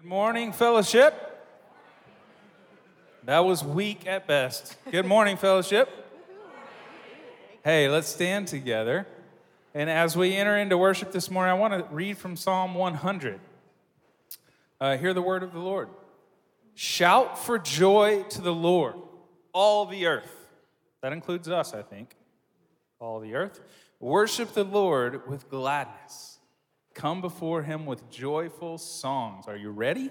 Good morning, fellowship. That was weak at best. Good morning, fellowship. Hey, let's stand together. And as we enter into worship this morning, I want to read from Psalm 100. Uh, hear the word of the Lord. Shout for joy to the Lord, all the earth. That includes us, I think. All the earth. Worship the Lord with gladness. Come before him with joyful songs. Are you ready?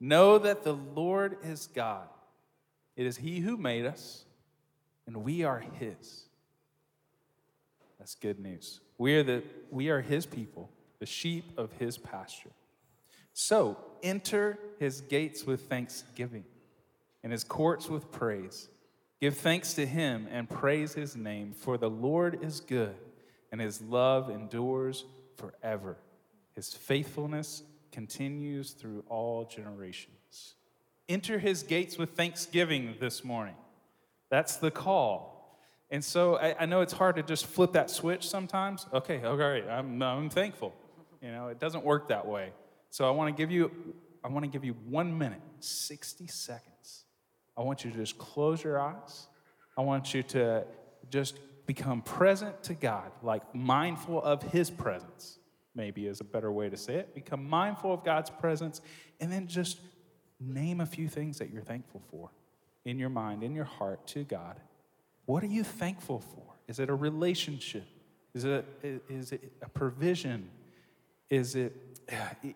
Know that the Lord is God. It is he who made us, and we are his. That's good news. We are, the, we are his people, the sheep of his pasture. So enter his gates with thanksgiving and his courts with praise. Give thanks to him and praise his name, for the Lord is good, and his love endures forever. His faithfulness continues through all generations. Enter his gates with thanksgiving this morning. That's the call. And so I, I know it's hard to just flip that switch sometimes. Okay, all right, I'm, I'm thankful. You know, it doesn't work that way. So I want to give you, I want to give you one minute, 60 seconds. I want you to just close your eyes. I want you to just become present to God, like mindful of His presence, maybe is a better way to say it. Become mindful of God's presence, and then just name a few things that you're thankful for in your mind, in your heart to God. What are you thankful for? Is it a relationship? Is it, is it a provision? Is it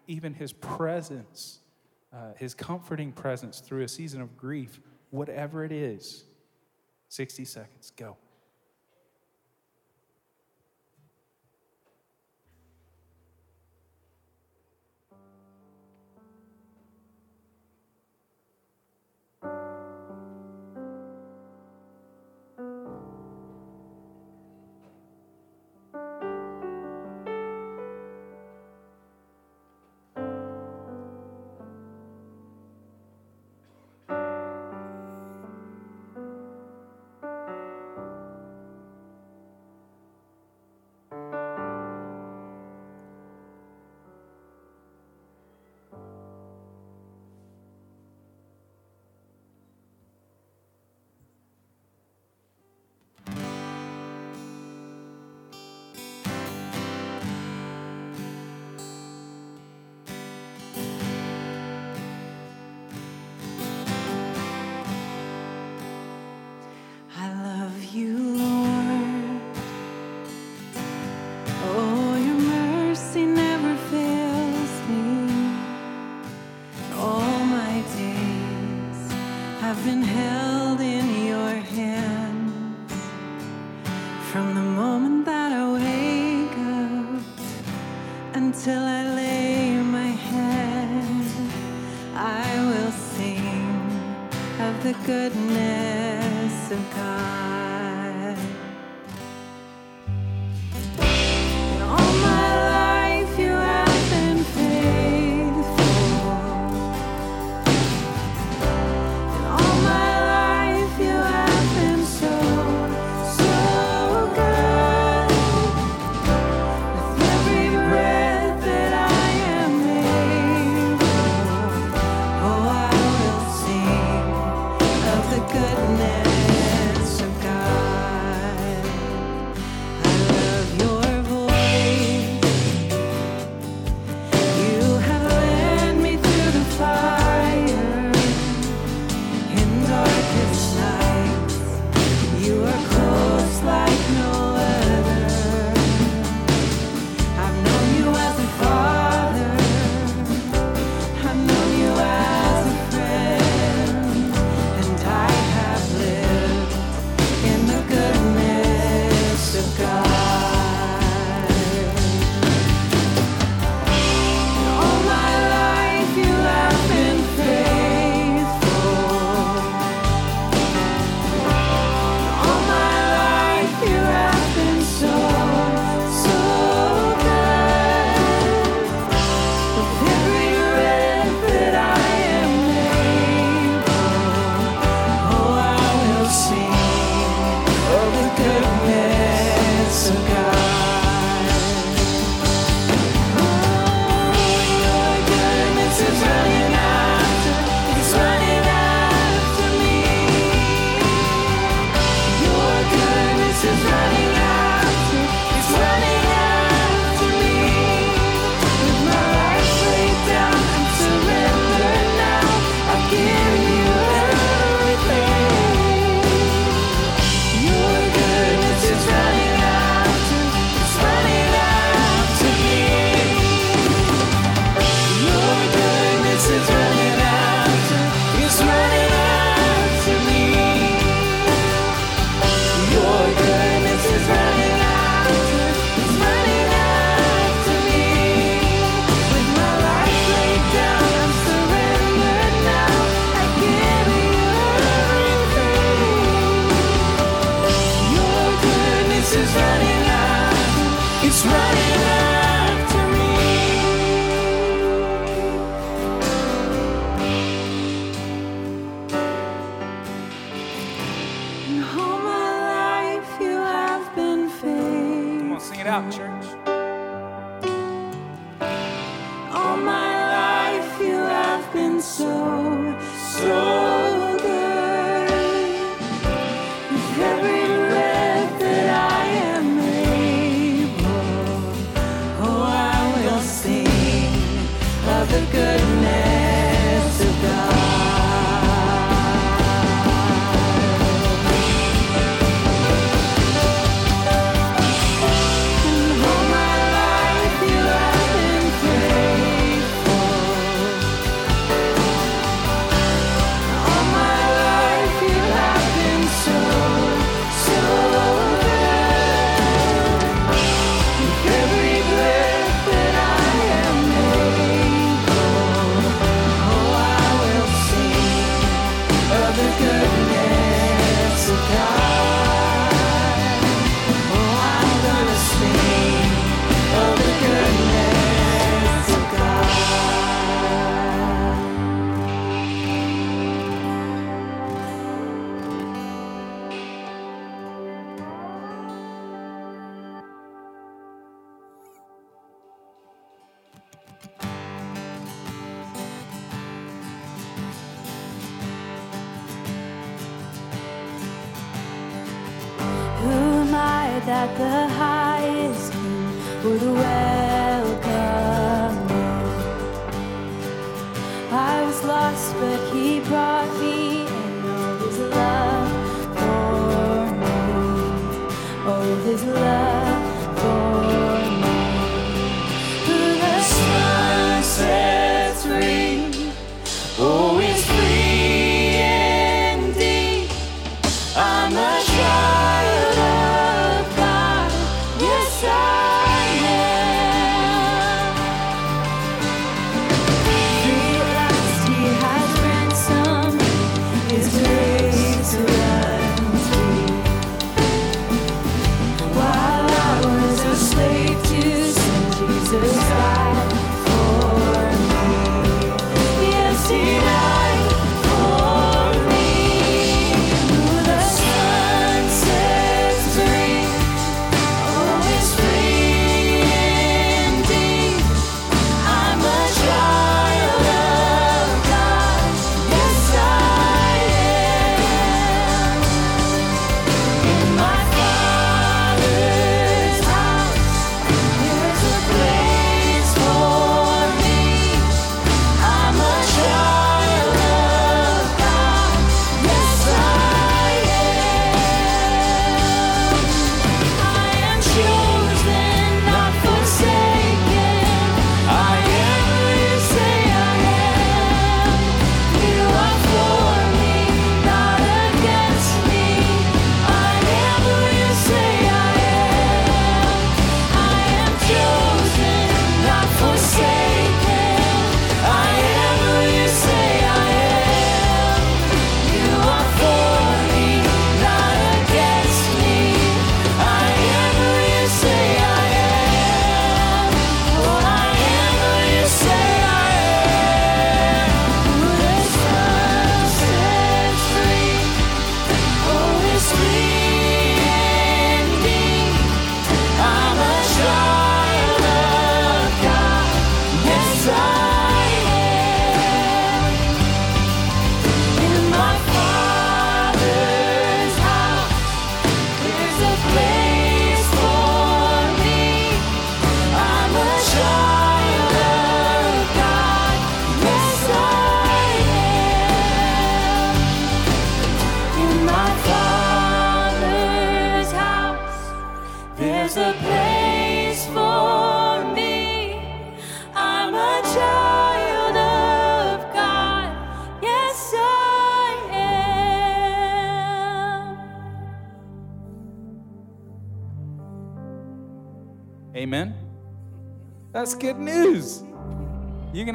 even his presence, uh, his comforting presence through a season of grief, whatever it is. 60 seconds, go.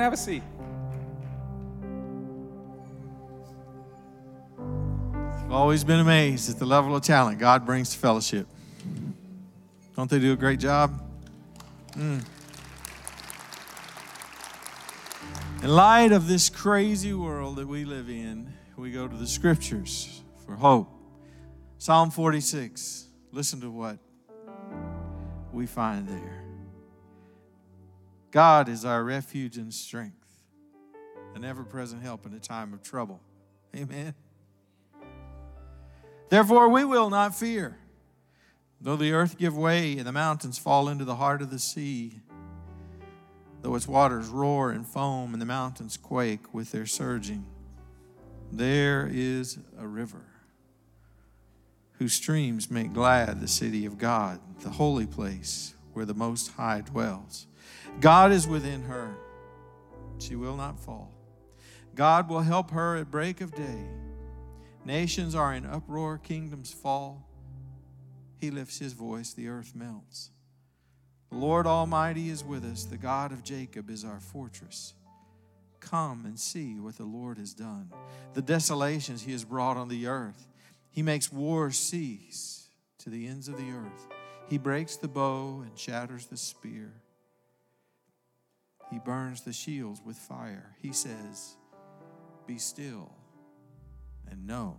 Have a seat. I've always been amazed at the level of talent God brings to fellowship. Don't they do a great job? Mm. In light of this crazy world that we live in, we go to the scriptures for hope. Psalm 46. Listen to what we find there. God is our refuge and strength, an ever present help in a time of trouble. Amen. Therefore, we will not fear, though the earth give way and the mountains fall into the heart of the sea, though its waters roar and foam and the mountains quake with their surging. There is a river whose streams make glad the city of God, the holy place where the Most High dwells. God is within her, she will not fall. God will help her at break of day. Nations are in uproar, kingdoms fall. He lifts his voice, the earth melts. The Lord Almighty is with us. The God of Jacob is our fortress. Come and see what the Lord has done, the desolations he has brought on the earth. He makes war cease to the ends of the earth. He breaks the bow and shatters the spear. He burns the shields with fire. He says, Be still and know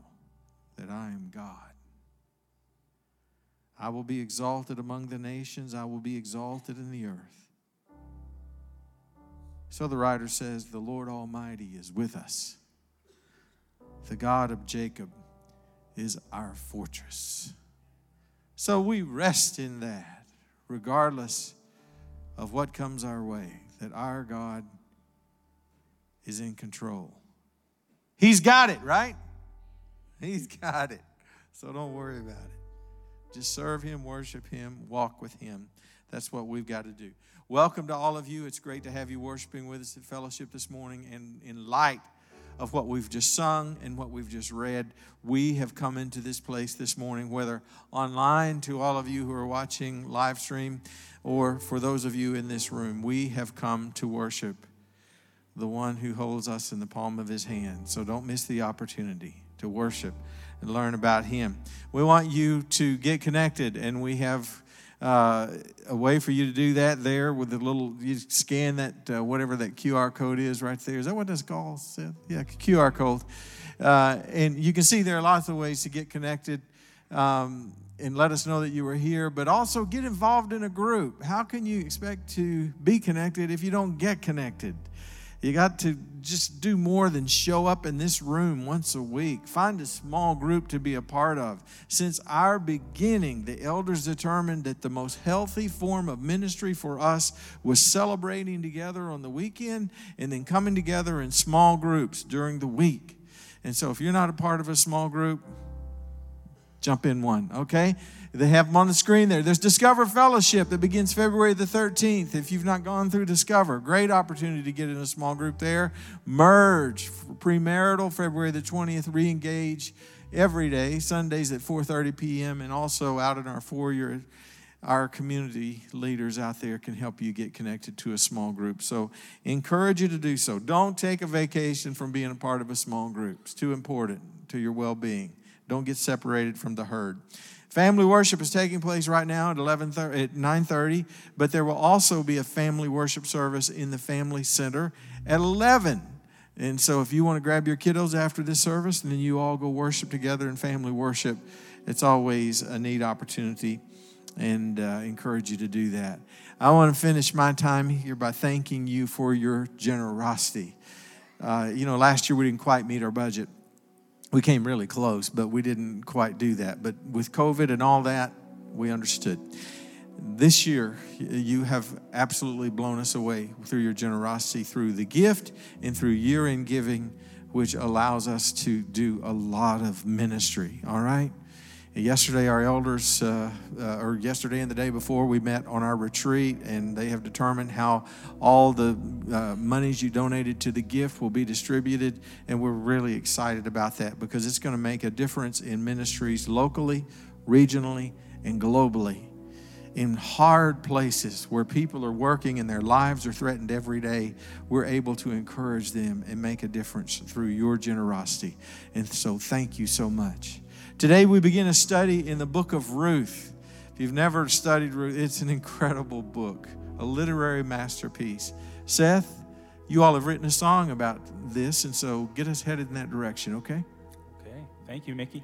that I am God. I will be exalted among the nations, I will be exalted in the earth. So the writer says, The Lord Almighty is with us. The God of Jacob is our fortress. So we rest in that, regardless of what comes our way, that our God is in control. He's got it, right? He's got it. So don't worry about it. Just serve Him, worship Him, walk with Him. That's what we've got to do. Welcome to all of you. It's great to have you worshiping with us at fellowship this morning. And in light of what we've just sung and what we've just read, we have come into this place this morning, whether online to all of you who are watching live stream or for those of you in this room, we have come to worship the one who holds us in the palm of his hand. So don't miss the opportunity to worship and learn about him. We want you to get connected, and we have uh, a way for you to do that there with the little you scan that uh, whatever that QR code is right there. Is that what that's called? Seth? Yeah, QR code. Uh, and you can see there are lots of ways to get connected um, and let us know that you were here, but also get involved in a group. How can you expect to be connected if you don't get connected? You got to just do more than show up in this room once a week. Find a small group to be a part of. Since our beginning, the elders determined that the most healthy form of ministry for us was celebrating together on the weekend and then coming together in small groups during the week. And so if you're not a part of a small group, jump in one, okay? They have them on the screen there. There's Discover Fellowship that begins February the 13th. If you've not gone through Discover, great opportunity to get in a small group there. Merge, premarital, February the 20th. Reengage every day, Sundays at 4:30 p.m. and also out in our foyer our community leaders out there can help you get connected to a small group. So, encourage you to do so. Don't take a vacation from being a part of a small group. It's too important to your well-being. Don't get separated from the herd. Family worship is taking place right now at 11 at 9:30, but there will also be a family worship service in the family center at 11. And so if you want to grab your kiddos after this service and then you all go worship together in family worship, it's always a neat opportunity and uh, encourage you to do that. I want to finish my time here by thanking you for your generosity. Uh, you know, last year we didn't quite meet our budget we came really close, but we didn't quite do that. But with COVID and all that, we understood. This year, you have absolutely blown us away through your generosity, through the gift, and through year in giving, which allows us to do a lot of ministry. All right? Yesterday, our elders, uh, uh, or yesterday and the day before, we met on our retreat, and they have determined how all the uh, monies you donated to the gift will be distributed. And we're really excited about that because it's going to make a difference in ministries locally, regionally, and globally. In hard places where people are working and their lives are threatened every day, we're able to encourage them and make a difference through your generosity. And so, thank you so much. Today we begin a study in the book of Ruth. If you've never studied Ruth, it's an incredible book, a literary masterpiece. Seth, you all have written a song about this, and so get us headed in that direction, okay? Okay, thank you, Mickey.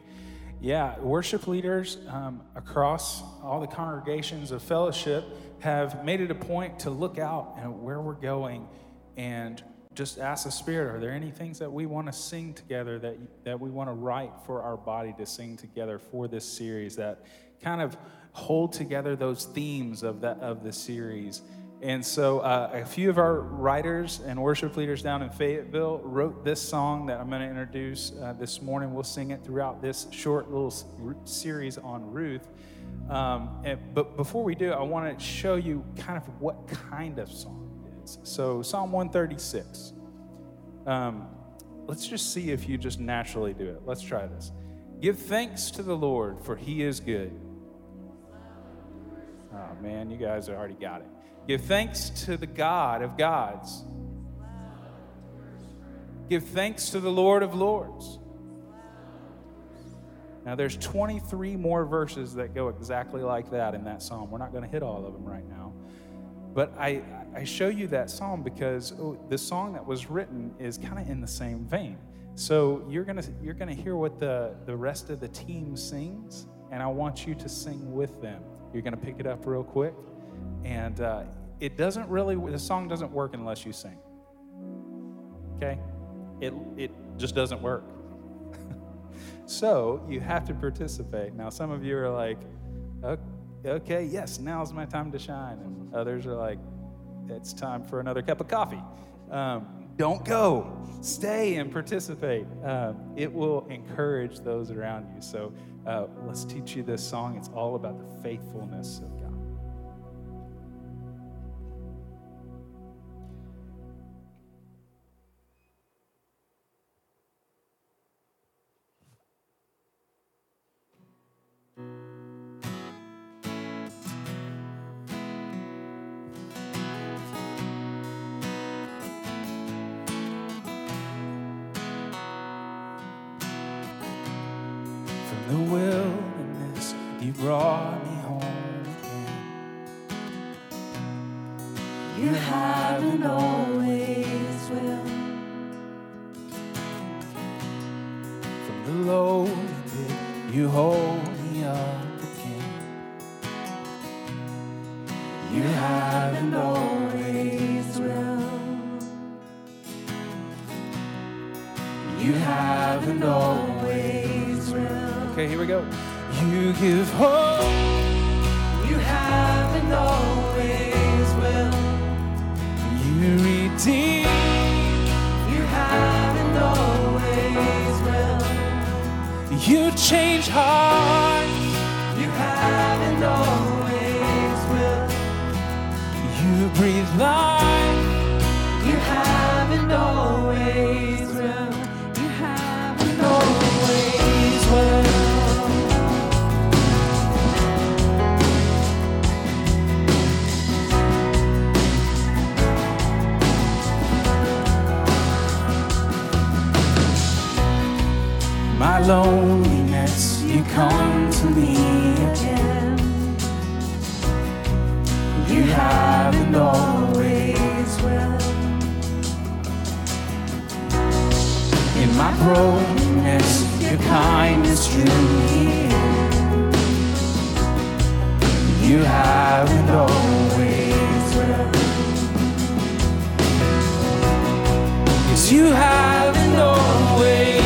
Yeah, worship leaders um, across all the congregations of fellowship have made it a point to look out at where we're going and just ask the Spirit, are there any things that we want to sing together that, that we want to write for our body to sing together for this series that kind of hold together those themes of that of the series And so, uh, a few of our writers and worship leaders down in Fayetteville wrote this song that I'm going to introduce uh, this morning. We'll sing it throughout this short little series on Ruth. Um, and, but before we do, I want to show you kind of what kind of song So, Psalm 136. Um, let's just see if you just naturally do it. Let's try this. Give thanks to the Lord, for he is good. Oh, man, you guys already got it. Give thanks to the God of gods. Give thanks to the Lord of lords. Now, there's 23 more verses that go exactly like that in that psalm. We're not going to hit all of them right now. But I, I show you that psalm because oh, the song that was written is kind of in the same vein. So you're gonna you're gonna hear what the, the rest of the team sings, and I want you to sing with them. You're gonna pick it up real quick, and uh, it doesn't really the song doesn't work unless you sing. Okay, it it just doesn't work. so you have to participate. Now some of you are like, okay, yes, now's my time to shine, and others are like, it's time for another cup of coffee. Um, don't go. Stay and participate. Uh, it will encourage those around you. So uh, let's teach you this song. It's all about the faithfulness of hold me up again. You haven't always will. You haven't always will. Okay, here we go. You give hope. You haven't always will. You redeem. God. Loneliness, you come to me again. You haven't always will. In my brokenness, your kindness drew me in. You haven't always will. Yes, you haven't always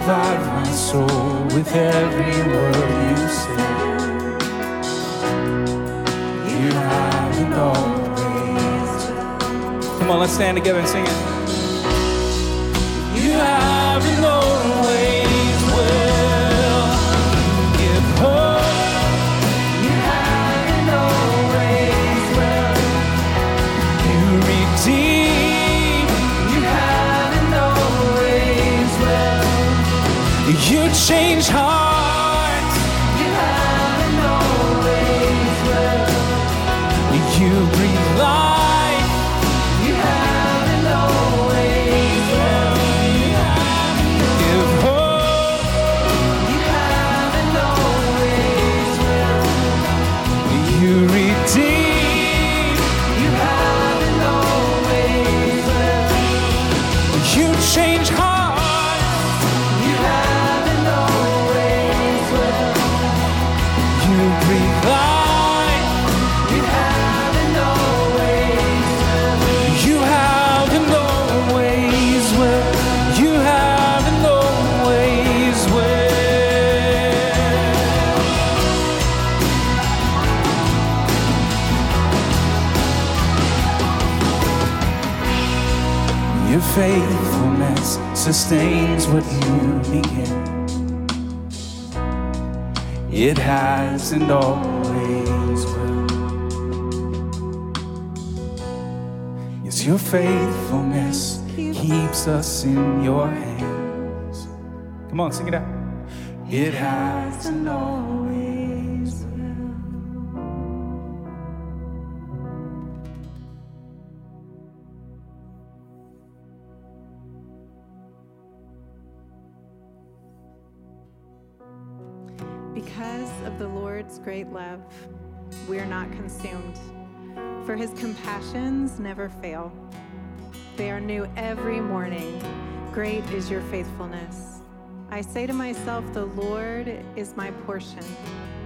revive my soul with every word you say. You always. Come on, let's stand together and sing it. You always change hearts. Sustains what you begin. It has and always will. Yes, your faithfulness keeps us in your hands. Come on, sing it out. It has Lord's great love, we are not consumed, for his compassions never fail. They are new every morning. Great is your faithfulness. I say to myself, The Lord is my portion,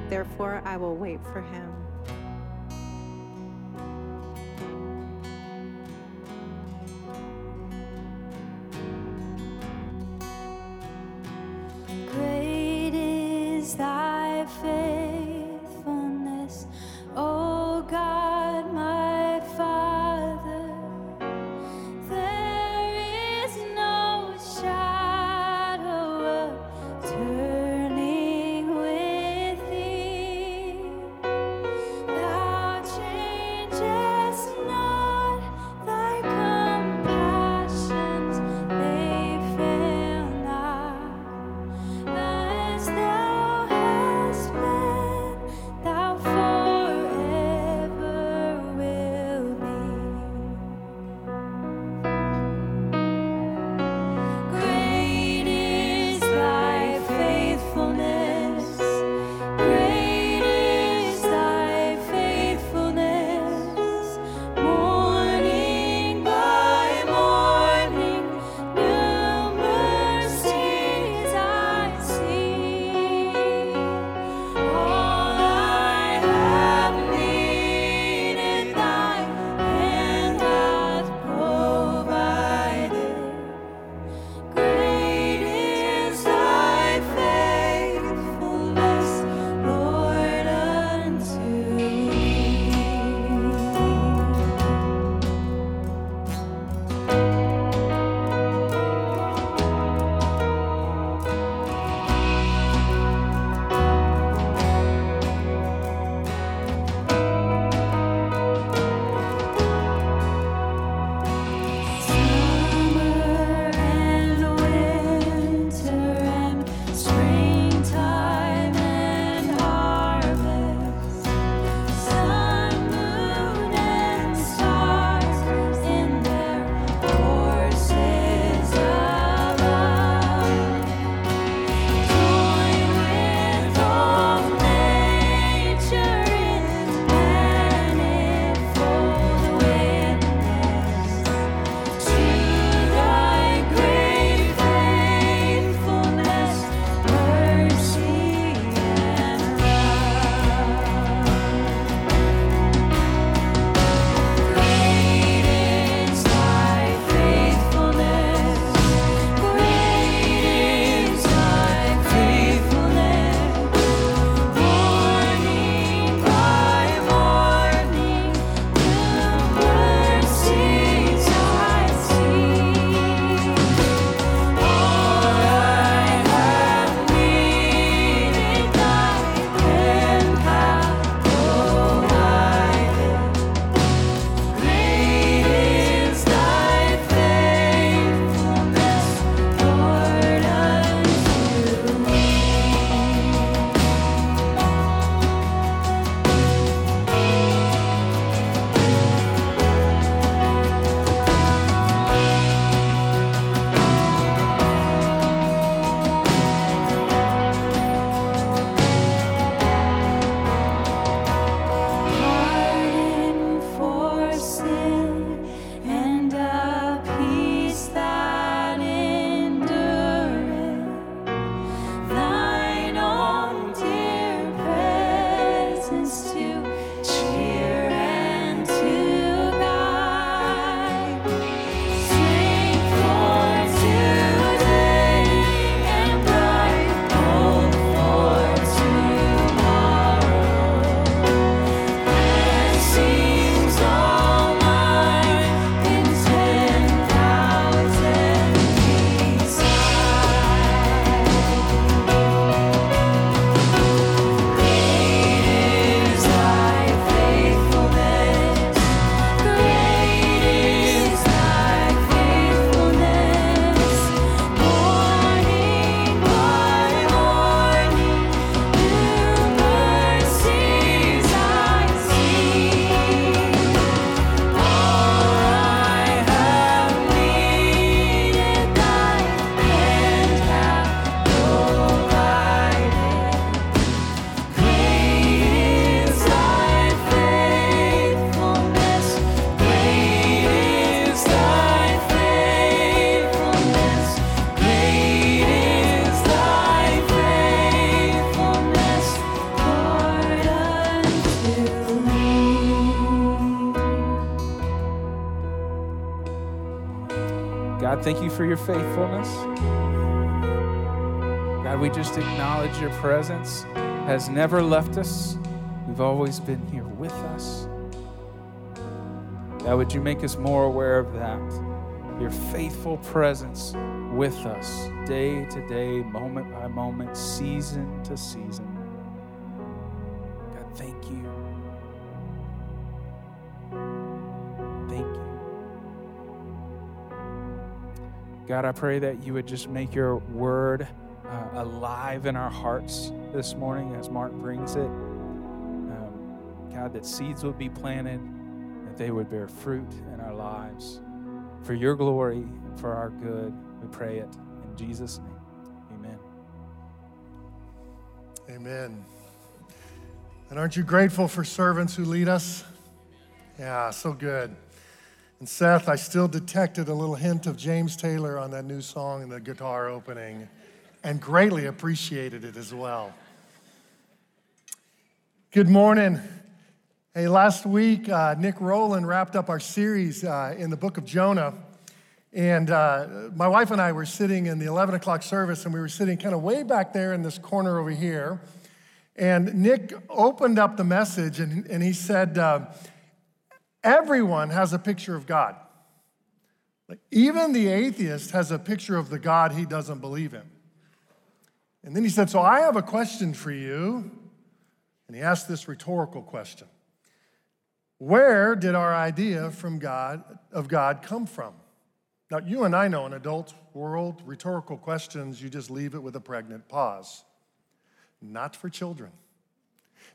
therefore I will wait for him. For your faithfulness. God, we just acknowledge your presence has never left us. You've always been here with us. God, would you make us more aware of that? Your faithful presence with us, day to day, moment by moment, season to season. God, I pray that you would just make your word uh, alive in our hearts this morning as Mark brings it. Um, God, that seeds would be planted, that they would bear fruit in our lives. For your glory, for our good, we pray it in Jesus' name. Amen. Amen. And aren't you grateful for servants who lead us? Yeah, so good. And Seth, I still detected a little hint of James Taylor on that new song in the guitar opening and greatly appreciated it as well. Good morning. Hey, last week, uh, Nick Rowland wrapped up our series uh, in the book of Jonah. And uh, my wife and I were sitting in the 11 o'clock service, and we were sitting kind of way back there in this corner over here. And Nick opened up the message and, and he said, uh, Everyone has a picture of God. Like, even the atheist has a picture of the God he doesn't believe in. And then he said, So I have a question for you. And he asked this rhetorical question Where did our idea from God, of God come from? Now, you and I know in adult world, rhetorical questions, you just leave it with a pregnant pause. Not for children.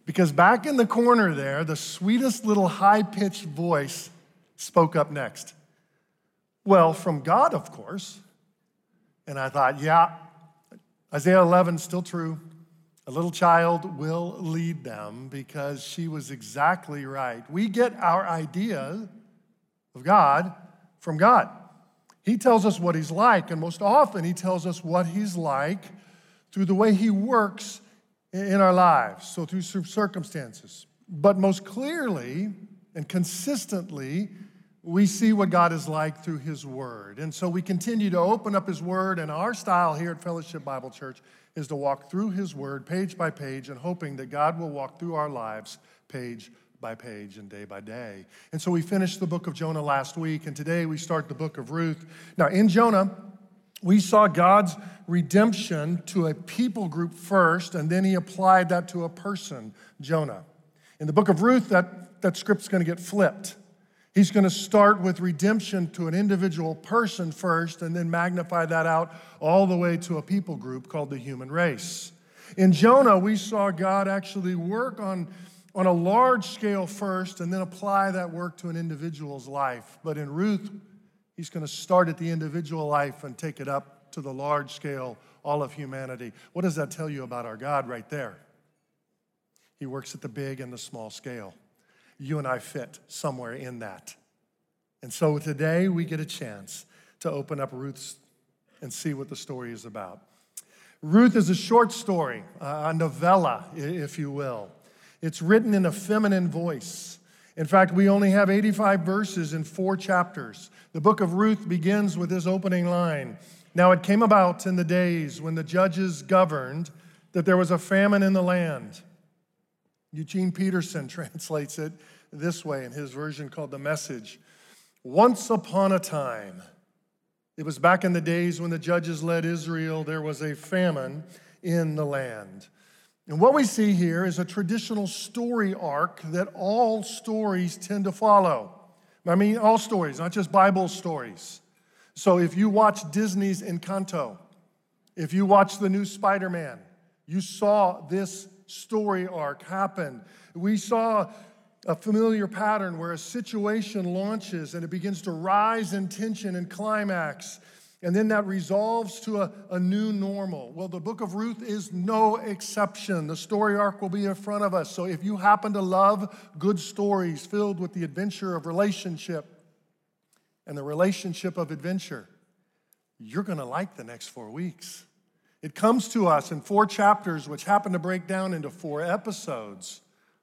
Because back in the corner there, the sweetest little high pitched voice spoke up next. Well, from God, of course. And I thought, yeah, Isaiah 11 still true. A little child will lead them because she was exactly right. We get our idea of God from God. He tells us what he's like, and most often he tells us what he's like through the way he works in our lives, so through circumstances. But most clearly and consistently, we see what God is like through His Word. And so we continue to open up His Word, and our style here at Fellowship Bible Church is to walk through His Word page by page and hoping that God will walk through our lives page by page and day by day. And so we finished the book of Jonah last week, and today we start the book of Ruth. Now, in Jonah, we saw God's redemption to a people group first, and then he applied that to a person, Jonah. In the book of Ruth, that, that script's going to get flipped. He's going to start with redemption to an individual person first, and then magnify that out all the way to a people group called the human race. In Jonah, we saw God actually work on, on a large scale first, and then apply that work to an individual's life. But in Ruth, He's going to start at the individual life and take it up to the large scale, all of humanity. What does that tell you about our God right there? He works at the big and the small scale. You and I fit somewhere in that. And so today we get a chance to open up Ruth's and see what the story is about. Ruth is a short story, a novella, if you will. It's written in a feminine voice. In fact, we only have 85 verses in four chapters. The book of Ruth begins with this opening line Now it came about in the days when the judges governed that there was a famine in the land. Eugene Peterson translates it this way in his version called The Message Once upon a time, it was back in the days when the judges led Israel, there was a famine in the land. And what we see here is a traditional story arc that all stories tend to follow. I mean, all stories, not just Bible stories. So if you watch Disney's Encanto, if you watch the new Spider Man, you saw this story arc happen. We saw a familiar pattern where a situation launches and it begins to rise in tension and climax. And then that resolves to a, a new normal. Well, the book of Ruth is no exception. The story arc will be in front of us. So if you happen to love good stories filled with the adventure of relationship and the relationship of adventure, you're going to like the next four weeks. It comes to us in four chapters, which happen to break down into four episodes,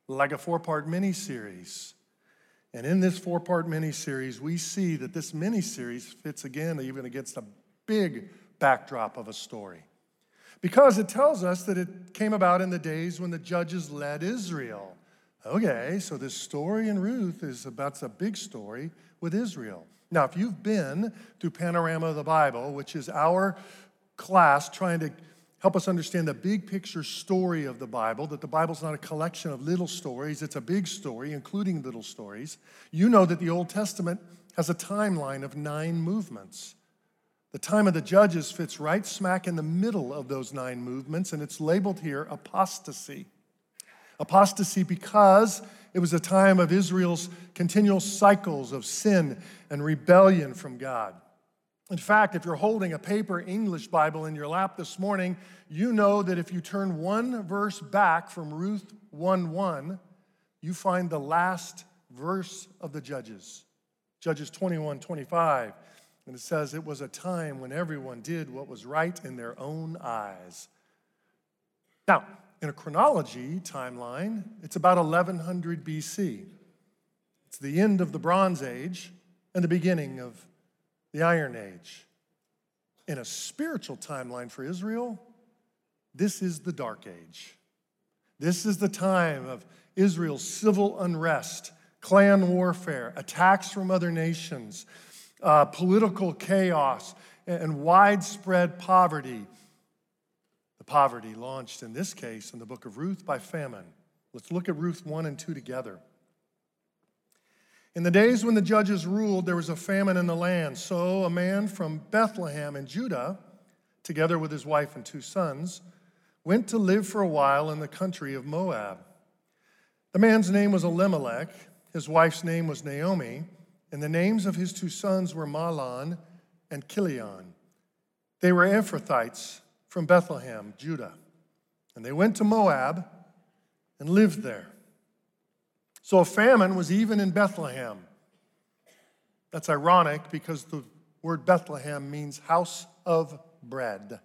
like a four part mini series. And in this four part mini series, we see that this mini series fits again even against a big backdrop of a story. Because it tells us that it came about in the days when the judges led Israel. Okay, so this story in Ruth is about a big story with Israel. Now, if you've been through Panorama of the Bible, which is our class trying to help us understand the big picture story of the Bible, that the Bible's not a collection of little stories, it's a big story, including little stories, you know that the Old Testament has a timeline of nine movements. The time of the judges fits right smack in the middle of those nine movements, and it's labeled here apostasy. Apostasy because it was a time of Israel's continual cycles of sin and rebellion from God. In fact, if you're holding a paper English Bible in your lap this morning, you know that if you turn one verse back from Ruth 1 1, you find the last verse of the Judges, Judges 21 25. And it says, It was a time when everyone did what was right in their own eyes. Now, in a chronology timeline, it's about 1100 BC. It's the end of the Bronze Age and the beginning of the Iron Age. In a spiritual timeline for Israel, this is the Dark Age. This is the time of Israel's civil unrest, clan warfare, attacks from other nations, uh, political chaos, and widespread poverty. The poverty launched in this case in the book of Ruth by famine. Let's look at Ruth 1 and 2 together. In the days when the judges ruled, there was a famine in the land. So a man from Bethlehem in Judah, together with his wife and two sons, went to live for a while in the country of Moab. The man's name was Elimelech, his wife's name was Naomi, and the names of his two sons were Mahlon and Chilion. They were Ephrathites from Bethlehem, Judah. And they went to Moab and lived there. So a famine was even in Bethlehem. That's ironic because the word Bethlehem means house of bread.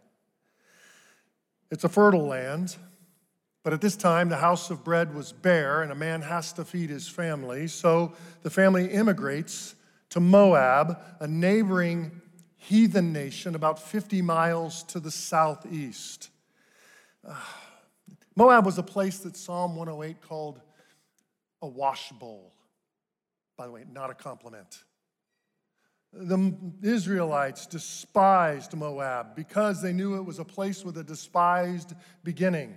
It's a fertile land, but at this time the house of bread was bare and a man has to feed his family. So the family immigrates to Moab, a neighboring heathen nation about 50 miles to the southeast. Ah, Moab was a place that Psalm 108 called a wash bowl. By the way, not a compliment. The Israelites despised Moab because they knew it was a place with a despised beginning.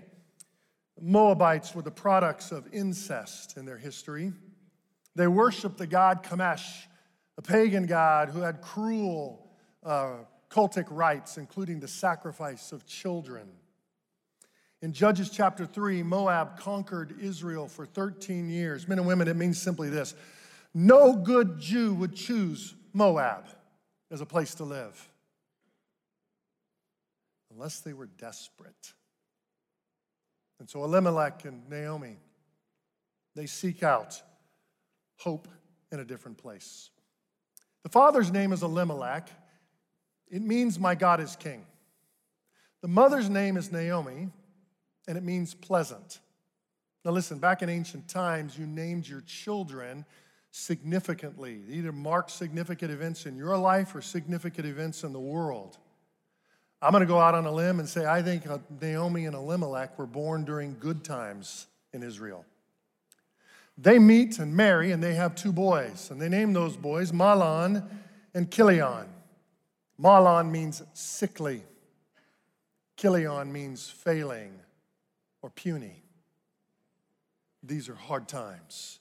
Moabites were the products of incest in their history. They worshiped the god Chemosh, a pagan god who had cruel uh, cultic rites, including the sacrifice of children. In Judges chapter 3, Moab conquered Israel for 13 years. Men and women, it means simply this no good Jew would choose Moab as a place to live unless they were desperate. And so Elimelech and Naomi, they seek out hope in a different place. The father's name is Elimelech. It means my God is king. The mother's name is Naomi, and it means pleasant. Now, listen, back in ancient times, you named your children significantly. They either mark significant events in your life or significant events in the world. I'm going to go out on a limb and say I think uh, Naomi and Elimelech were born during good times in Israel. They meet and marry, and they have two boys, and they name those boys Mahlon and Chilion. Mahlon means sickly, Chilion means failing or puny. These are hard times.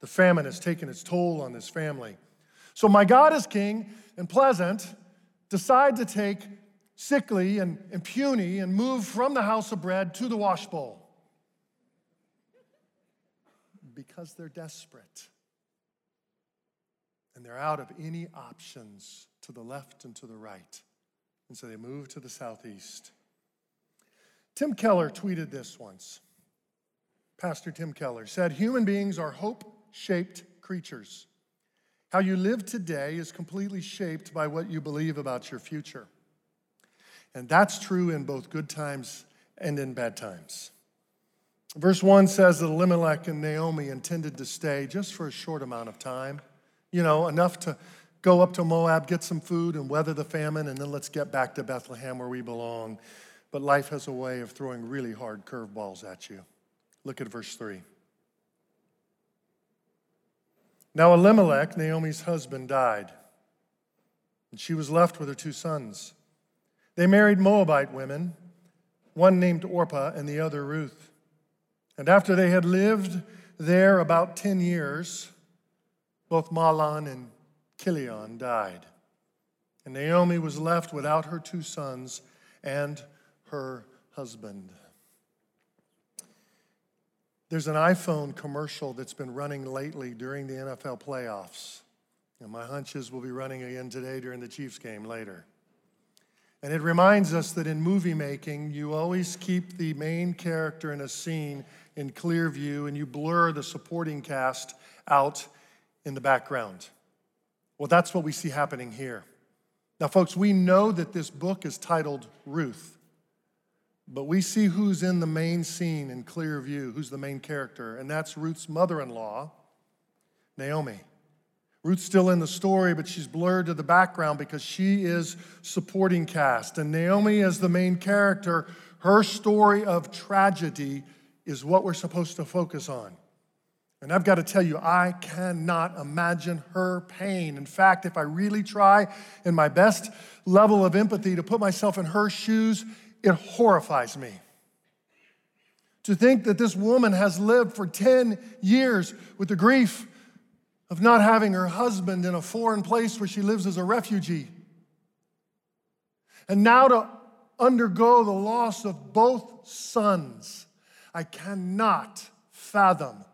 The famine has taken its toll on this family. So, my God is king and pleasant, decide to take sickly and, and puny and move from the house of bread to the wash bowl because they're desperate and they're out of any options to the left and to the right. And so they move to the southeast. Tim Keller tweeted this once. Pastor Tim Keller said, Human beings are hope shaped creatures. How you live today is completely shaped by what you believe about your future. And that's true in both good times and in bad times. Verse 1 says that Elimelech and Naomi intended to stay just for a short amount of time, you know, enough to go up to Moab, get some food, and weather the famine, and then let's get back to Bethlehem where we belong. But life has a way of throwing really hard curveballs at you. Look at verse 3. Now, Elimelech, Naomi's husband, died, and she was left with her two sons. They married Moabite women, one named Orpah and the other Ruth. And after they had lived there about 10 years, both Mahlon and Chilion died. And Naomi was left without her two sons and her husband. There's an iPhone commercial that's been running lately during the NFL playoffs. And my hunches we'll be running again today during the Chiefs game later. And it reminds us that in movie making, you always keep the main character in a scene in clear view and you blur the supporting cast out in the background. Well, that's what we see happening here. Now, folks, we know that this book is titled Ruth, but we see who's in the main scene in clear view, who's the main character, and that's Ruth's mother in law, Naomi. Ruth's still in the story, but she's blurred to the background because she is supporting cast. And Naomi, as the main character, her story of tragedy is what we're supposed to focus on. And I've got to tell you, I cannot imagine her pain. In fact, if I really try in my best level of empathy to put myself in her shoes, it horrifies me. To think that this woman has lived for 10 years with the grief of not having her husband in a foreign place where she lives as a refugee. And now to undergo the loss of both sons. I cannot fathom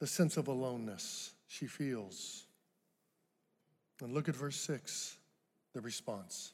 the sense of aloneness she feels. And look at verse 6, the response.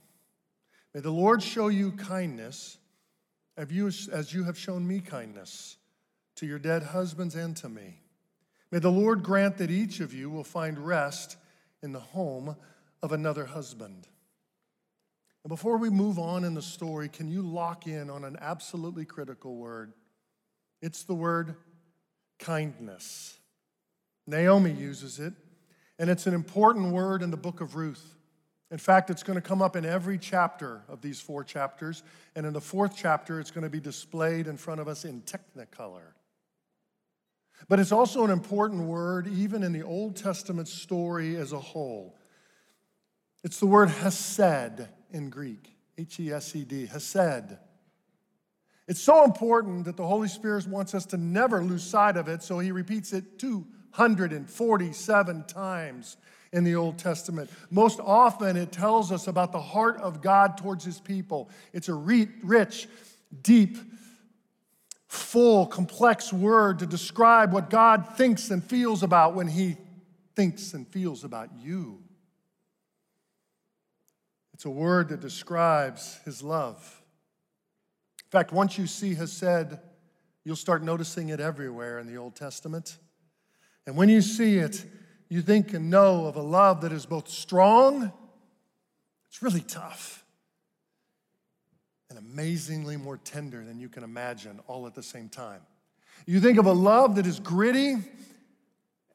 May the Lord show you kindness as you have shown me kindness to your dead husbands and to me. May the Lord grant that each of you will find rest in the home of another husband. And before we move on in the story, can you lock in on an absolutely critical word? It's the word kindness. Naomi uses it, and it's an important word in the book of Ruth. In fact, it's going to come up in every chapter of these four chapters, and in the fourth chapter, it's going to be displayed in front of us in technicolor. But it's also an important word, even in the Old Testament story as a whole. It's the word hesed in Greek, H E S E D, hesed. It's so important that the Holy Spirit wants us to never lose sight of it, so he repeats it 247 times in the Old Testament. Most often, it tells us about the heart of God towards his people. It's a rich, deep, full, complex word to describe what God thinks and feels about when He thinks and feels about you. It's a word that describes His love. In fact, once you see hesed, you'll start noticing it everywhere in the Old Testament. And when you see it, you think and know of a love that is both strong, it's really tough and amazingly more tender than you can imagine all at the same time. You think of a love that is gritty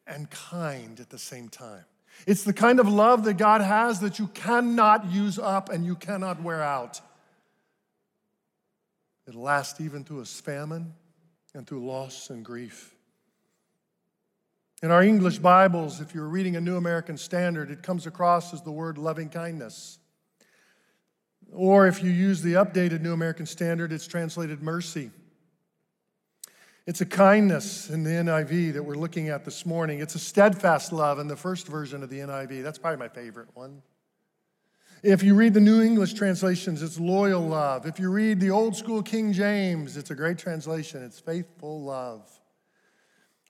and kind at the same time. It's the kind of love that God has that you cannot use up and you cannot wear out. It lasts even through a famine and through loss and grief. In our English Bibles, if you're reading a New American Standard, it comes across as the word loving kindness. Or if you use the updated New American Standard, it's translated mercy. It's a kindness in the NIV that we're looking at this morning. It's a steadfast love in the first version of the NIV. That's probably my favorite one. If you read the New English translations, it's loyal love. If you read the old school King James, it's a great translation. It's faithful love.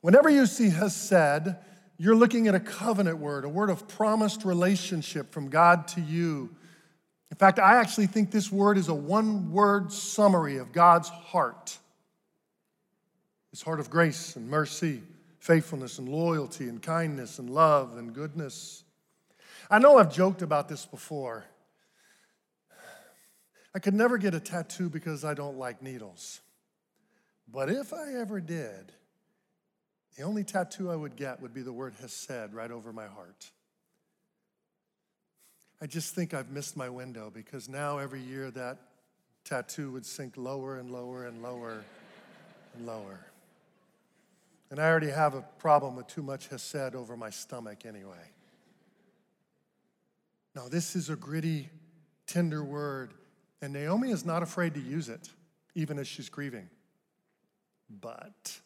Whenever you see hesed, you're looking at a covenant word, a word of promised relationship from God to you. In fact, I actually think this word is a one word summary of God's heart His heart of grace and mercy, faithfulness and loyalty and kindness and love and goodness. I know I've joked about this before. I could never get a tattoo because I don't like needles. But if I ever did, the only tattoo I would get would be the word Hesed right over my heart. I just think I've missed my window because now every year that tattoo would sink lower and lower and lower and lower. And I already have a problem with too much Hesed over my stomach anyway. No, this is a gritty, tender word, and Naomi is not afraid to use it, even as she's grieving. But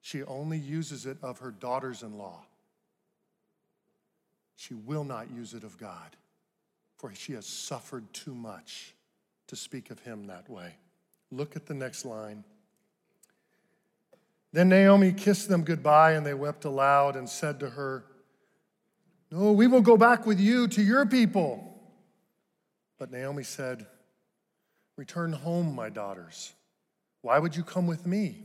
she only uses it of her daughters in law. She will not use it of God, for she has suffered too much to speak of him that way. Look at the next line. Then Naomi kissed them goodbye, and they wept aloud and said to her, No, we will go back with you to your people. But Naomi said, Return home, my daughters. Why would you come with me?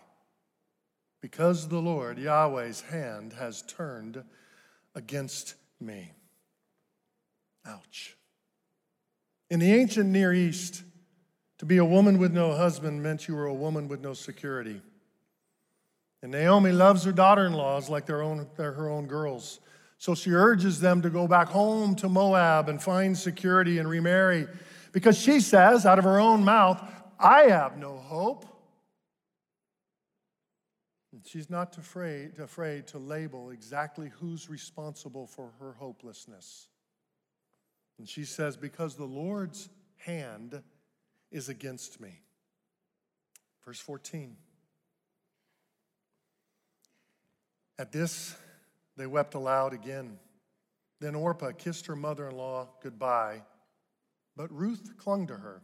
Because the Lord, Yahweh's hand, has turned against me. Ouch. In the ancient Near East, to be a woman with no husband meant you were a woman with no security. And Naomi loves her daughter in laws like their own, they're her own girls. So she urges them to go back home to Moab and find security and remarry because she says out of her own mouth, I have no hope. She's not afraid, afraid to label exactly who's responsible for her hopelessness. And she says, Because the Lord's hand is against me. Verse 14. At this, they wept aloud again. Then Orpah kissed her mother in law goodbye, but Ruth clung to her.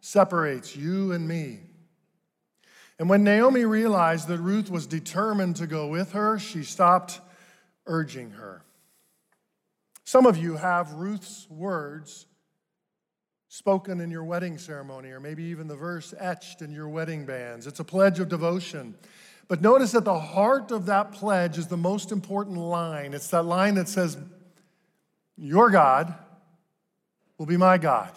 separates you and me. And when Naomi realized that Ruth was determined to go with her, she stopped urging her. Some of you have Ruth's words spoken in your wedding ceremony, or maybe even the verse etched in your wedding bands. It's a pledge of devotion. But notice that the heart of that pledge is the most important line. It's that line that says, Your God will be my God.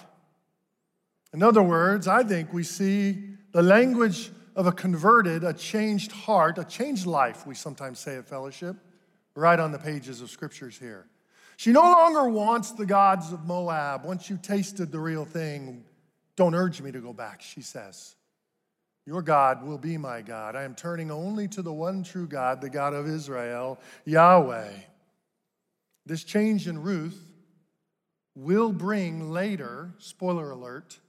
In other words, I think we see the language of a converted, a changed heart, a changed life, we sometimes say at fellowship, right on the pages of scriptures here. She no longer wants the gods of Moab. Once you tasted the real thing, don't urge me to go back, she says. Your God will be my God. I am turning only to the one true God, the God of Israel, Yahweh. This change in Ruth will bring later, spoiler alert,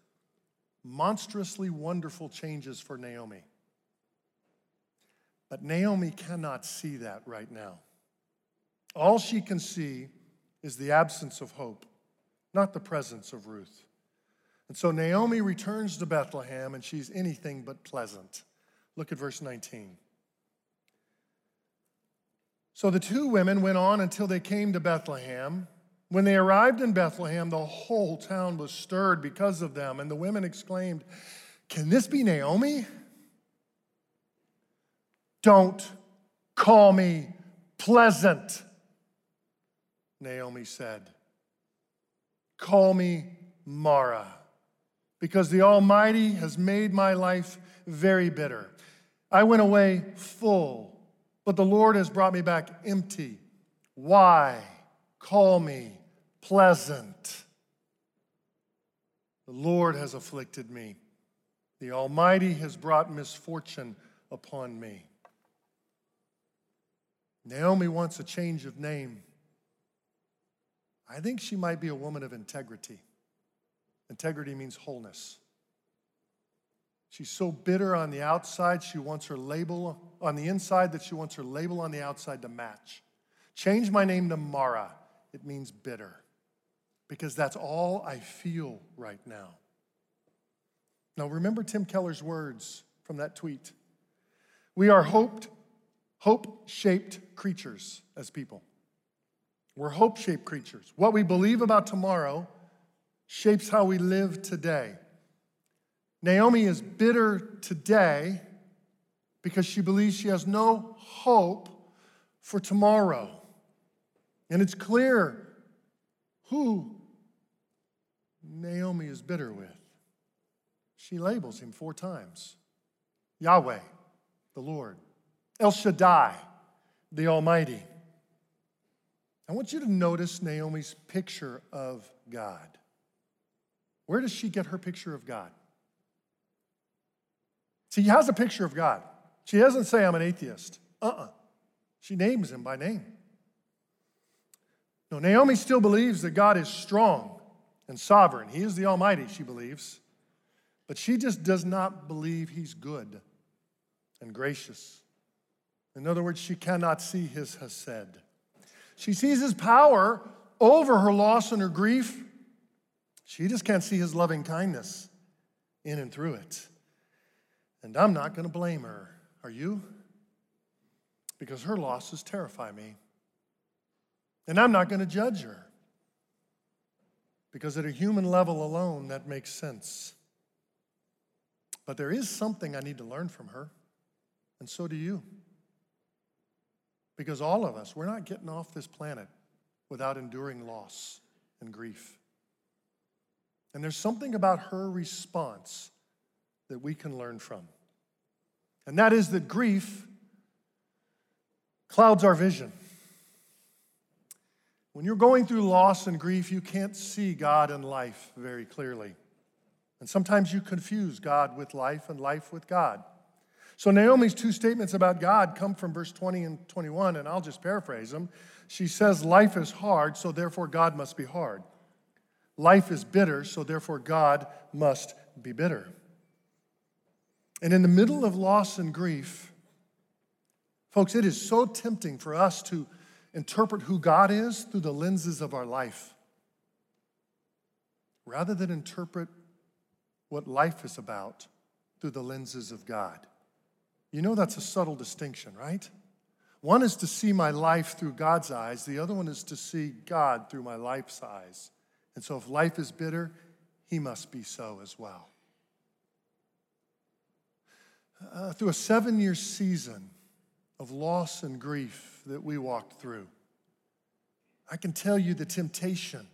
monstrously wonderful changes for Naomi. But Naomi cannot see that right now. All she can see is the absence of hope, not the presence of Ruth. And so Naomi returns to Bethlehem and she's anything but pleasant. Look at verse 19. So the two women went on until they came to Bethlehem. When they arrived in Bethlehem, the whole town was stirred because of them, and the women exclaimed, Can this be Naomi? Don't call me pleasant, Naomi said. Call me Mara, because the Almighty has made my life very bitter. I went away full, but the Lord has brought me back empty. Why call me pleasant? The Lord has afflicted me. The Almighty has brought misfortune upon me. Naomi wants a change of name. I think she might be a woman of integrity. Integrity means wholeness. She's so bitter on the outside, she wants her label on the inside that she wants her label on the outside to match. Change my name to Mara. It means bitter because that's all I feel right now. Now, remember Tim Keller's words from that tweet. We are hoped, hope shaped creatures as people. We're hope shaped creatures. What we believe about tomorrow shapes how we live today. Naomi is bitter today because she believes she has no hope for tomorrow. And it's clear who Naomi is bitter with. She labels him four times Yahweh, the Lord, El Shaddai, the Almighty. I want you to notice Naomi's picture of God. Where does she get her picture of God? See, she has a picture of God. She doesn't say, I'm an atheist. Uh uh She names him by name. No, Naomi still believes that God is strong and sovereign. He is the Almighty, she believes. But she just does not believe He's good and gracious. In other words, she cannot see His Hesed. She sees His power over her loss and her grief. She just can't see His loving kindness in and through it. And I'm not going to blame her. Are you? Because her losses terrify me. And I'm not going to judge her. Because at a human level alone, that makes sense. But there is something I need to learn from her, and so do you. Because all of us, we're not getting off this planet without enduring loss and grief. And there's something about her response that we can learn from. And that is that grief clouds our vision. When you're going through loss and grief, you can't see God and life very clearly. And sometimes you confuse God with life and life with God. So Naomi's two statements about God come from verse 20 and 21, and I'll just paraphrase them. She says, Life is hard, so therefore God must be hard. Life is bitter, so therefore God must be bitter. And in the middle of loss and grief, folks, it is so tempting for us to interpret who God is through the lenses of our life rather than interpret what life is about through the lenses of God. You know that's a subtle distinction, right? One is to see my life through God's eyes, the other one is to see God through my life's eyes. And so if life is bitter, he must be so as well. Uh, through a seven year season of loss and grief that we walked through, I can tell you the temptation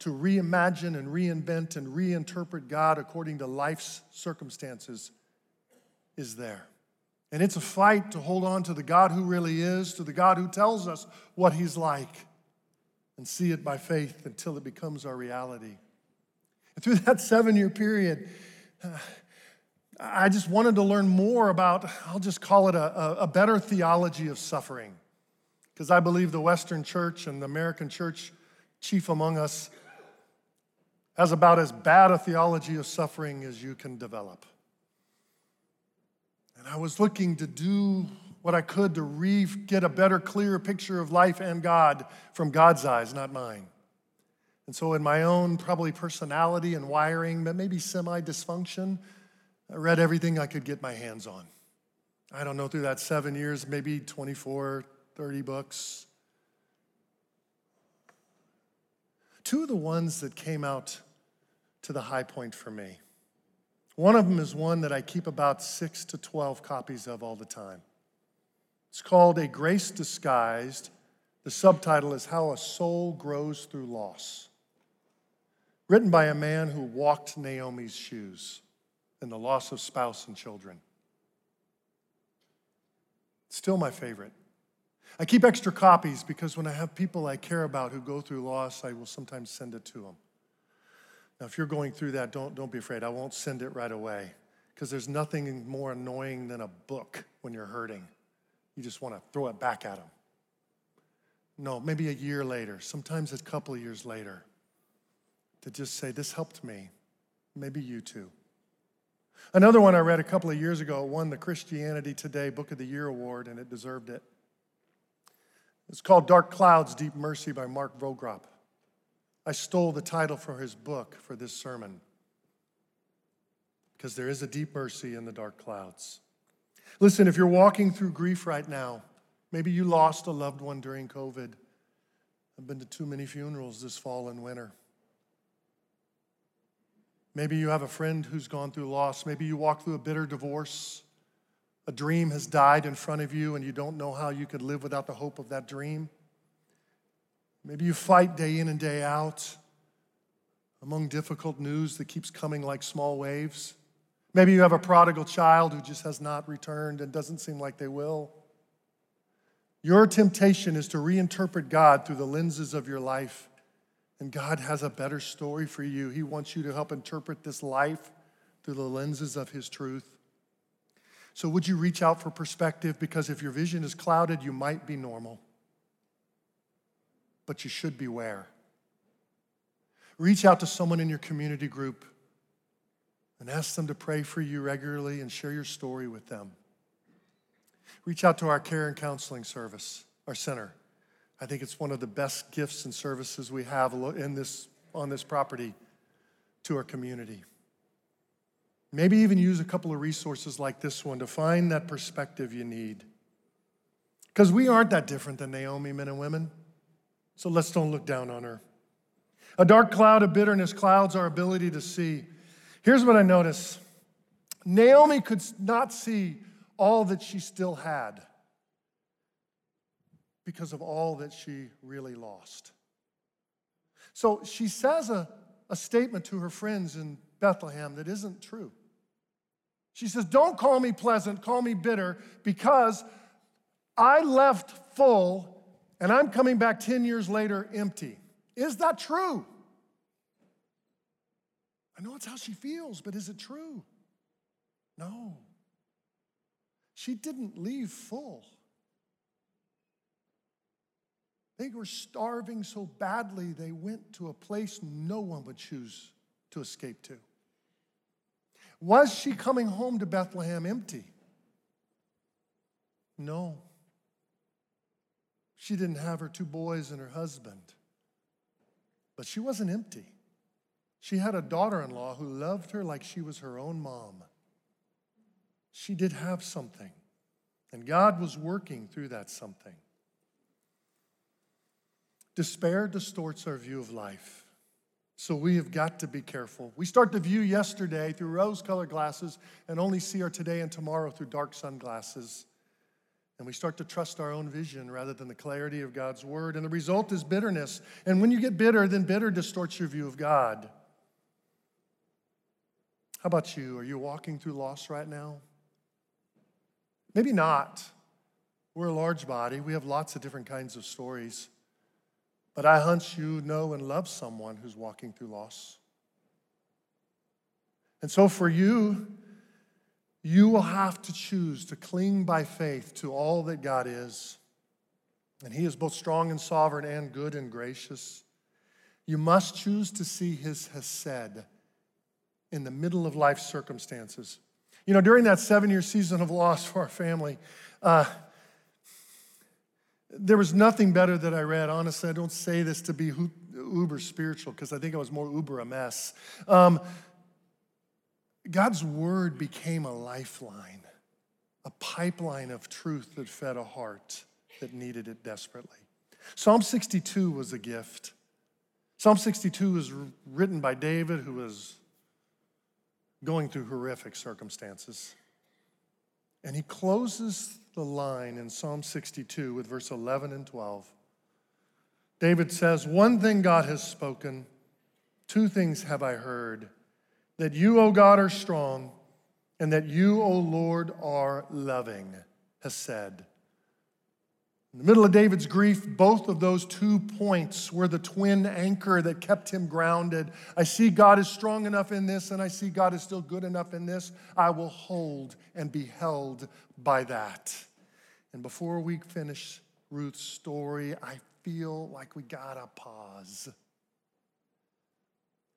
to reimagine and reinvent and reinterpret God according to life's circumstances is there. And it's a fight to hold on to the God who really is, to the God who tells us what He's like, and see it by faith until it becomes our reality. And through that seven year period, I just wanted to learn more about, I'll just call it a, a better theology of suffering. Because I believe the Western church and the American church, chief among us, has about as bad a theology of suffering as you can develop. And I was looking to do what I could to re- get a better, clearer picture of life and God from God's eyes, not mine. And so, in my own probably personality and wiring, but maybe semi dysfunction, I read everything I could get my hands on. I don't know, through that seven years, maybe 24, 30 books. two of the ones that came out to the high point for me. One of them is one that I keep about six to 12 copies of all the time. It's called A Grace Disguised. The subtitle is How a Soul Grows Through Loss. Written by a man who walked Naomi's shoes in the loss of spouse and children. Still my favorite. I keep extra copies because when I have people I care about who go through loss, I will sometimes send it to them. Now, if you're going through that, don't, don't be afraid. I won't send it right away because there's nothing more annoying than a book when you're hurting. You just want to throw it back at them. No, maybe a year later, sometimes a couple of years later, to just say, This helped me. Maybe you too. Another one I read a couple of years ago won the Christianity Today Book of the Year Award, and it deserved it. It's called Dark Clouds, Deep Mercy by Mark Vroegop. I stole the title for his book for this sermon because there is a deep mercy in the dark clouds. Listen, if you're walking through grief right now, maybe you lost a loved one during COVID. I've been to too many funerals this fall and winter. Maybe you have a friend who's gone through loss. Maybe you walk through a bitter divorce. A dream has died in front of you and you don't know how you could live without the hope of that dream. Maybe you fight day in and day out among difficult news that keeps coming like small waves. Maybe you have a prodigal child who just has not returned and doesn't seem like they will. Your temptation is to reinterpret God through the lenses of your life. And God has a better story for you. He wants you to help interpret this life through the lenses of His truth. So, would you reach out for perspective? Because if your vision is clouded, you might be normal, but you should beware. Reach out to someone in your community group and ask them to pray for you regularly and share your story with them. Reach out to our care and counseling service, our center. I think it's one of the best gifts and services we have in this, on this property to our community. Maybe even use a couple of resources like this one to find that perspective you need. Because we aren't that different than Naomi, men and women. So let's don't look down on her. A dark cloud of bitterness clouds our ability to see. Here's what I notice Naomi could not see all that she still had because of all that she really lost. So she says a, a statement to her friends in Bethlehem that isn't true. She says, Don't call me pleasant, call me bitter, because I left full and I'm coming back 10 years later empty. Is that true? I know it's how she feels, but is it true? No. She didn't leave full. They were starving so badly, they went to a place no one would choose to escape to. Was she coming home to Bethlehem empty? No. She didn't have her two boys and her husband. But she wasn't empty. She had a daughter in law who loved her like she was her own mom. She did have something, and God was working through that something. Despair distorts our view of life. So we have got to be careful. We start to view yesterday through rose colored glasses and only see our today and tomorrow through dark sunglasses. And we start to trust our own vision rather than the clarity of God's word. And the result is bitterness. And when you get bitter, then bitter distorts your view of God. How about you? Are you walking through loss right now? Maybe not. We're a large body, we have lots of different kinds of stories. But I hunch you know and love someone who's walking through loss. And so for you, you will have to choose to cling by faith to all that God is. And He is both strong and sovereign and good and gracious. You must choose to see His Hesed in the middle of life circumstances. You know, during that seven year season of loss for our family, uh, there was nothing better that I read. Honestly, I don't say this to be uber spiritual because I think I was more uber a mess. Um, God's word became a lifeline, a pipeline of truth that fed a heart that needed it desperately. Psalm 62 was a gift. Psalm 62 was written by David, who was going through horrific circumstances. And he closes the line in Psalm 62 with verse 11 and 12. David says, One thing God has spoken, two things have I heard that you, O God, are strong, and that you, O Lord, are loving, hesed. In the middle of David's grief, both of those two points were the twin anchor that kept him grounded. I see God is strong enough in this, and I see God is still good enough in this. I will hold and be held by that. And before we finish Ruth's story, I feel like we gotta pause.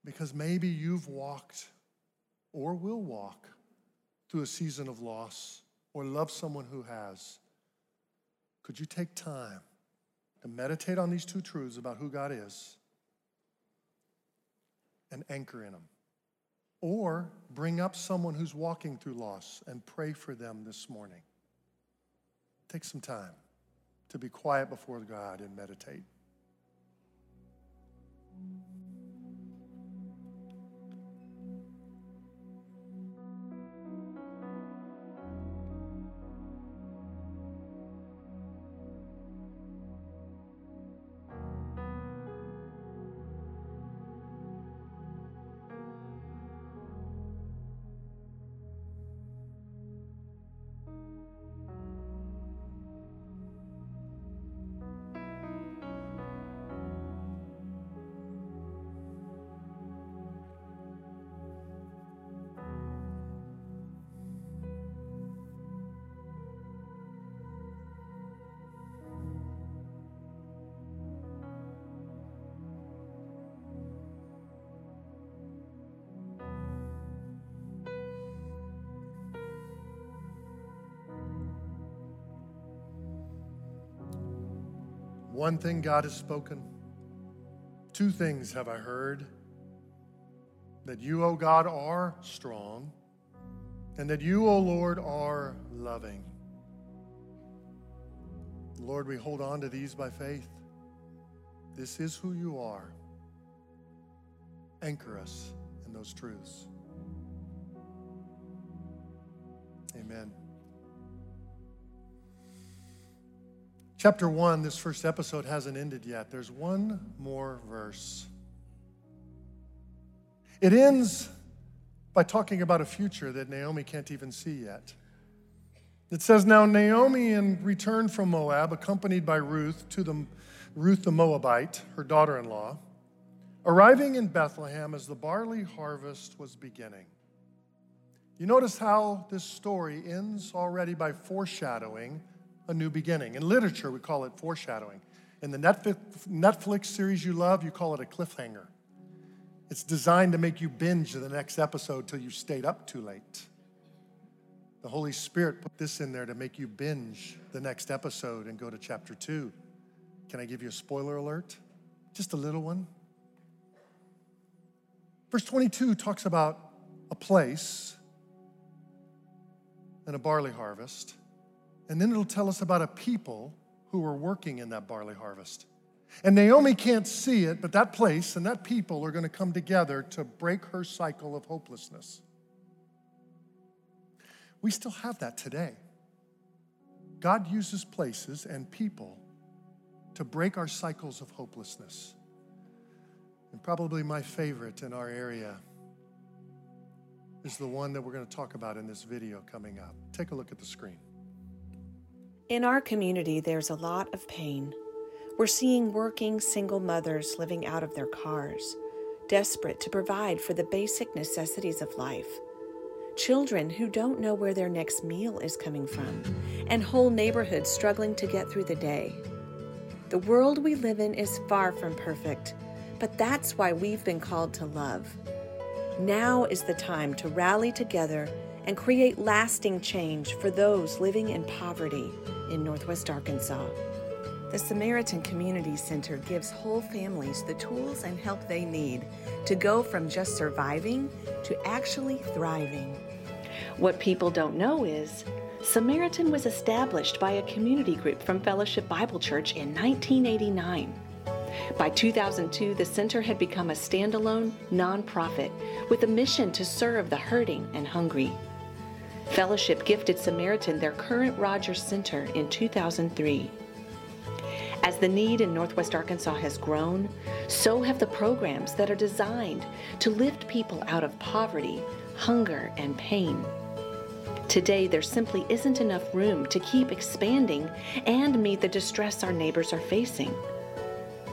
Because maybe you've walked or will walk through a season of loss or love someone who has. Could you take time to meditate on these two truths about who God is and anchor in them? Or bring up someone who's walking through loss and pray for them this morning. Take some time to be quiet before God and meditate. One thing God has spoken, two things have I heard that you, O God, are strong, and that you, O Lord, are loving. Lord, we hold on to these by faith. This is who you are. Anchor us in those truths. Amen. Chapter 1, this first episode hasn't ended yet. There's one more verse. It ends by talking about a future that Naomi can't even see yet. It says, Now Naomi, in return from Moab, accompanied by Ruth to the Ruth the Moabite, her daughter in law, arriving in Bethlehem as the barley harvest was beginning. You notice how this story ends already by foreshadowing a new beginning. In literature, we call it foreshadowing. In the Netflix series you love, you call it a cliffhanger. It's designed to make you binge the next episode till you stayed up too late. The Holy Spirit put this in there to make you binge the next episode and go to chapter two. Can I give you a spoiler alert? Just a little one. Verse 22 talks about a place and a barley harvest. And then it'll tell us about a people who are working in that barley harvest. And Naomi can't see it, but that place and that people are going to come together to break her cycle of hopelessness. We still have that today. God uses places and people to break our cycles of hopelessness. And probably my favorite in our area is the one that we're going to talk about in this video coming up. Take a look at the screen. In our community, there's a lot of pain. We're seeing working single mothers living out of their cars, desperate to provide for the basic necessities of life. Children who don't know where their next meal is coming from, and whole neighborhoods struggling to get through the day. The world we live in is far from perfect, but that's why we've been called to love. Now is the time to rally together and create lasting change for those living in poverty in Northwest Arkansas. The Samaritan Community Center gives whole families the tools and help they need to go from just surviving to actually thriving. What people don't know is Samaritan was established by a community group from Fellowship Bible Church in 1989. By 2002, the center had become a standalone nonprofit with a mission to serve the hurting and hungry. Fellowship gifted Samaritan their current Rogers Center in 2003. As the need in Northwest Arkansas has grown, so have the programs that are designed to lift people out of poverty, hunger, and pain. Today, there simply isn't enough room to keep expanding and meet the distress our neighbors are facing.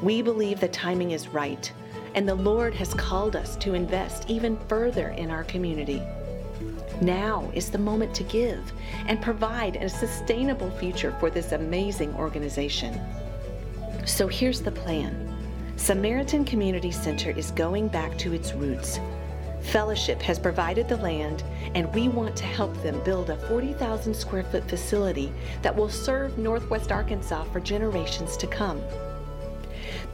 We believe the timing is right, and the Lord has called us to invest even further in our community. Now is the moment to give and provide a sustainable future for this amazing organization. So here's the plan Samaritan Community Center is going back to its roots. Fellowship has provided the land, and we want to help them build a 40,000 square foot facility that will serve Northwest Arkansas for generations to come.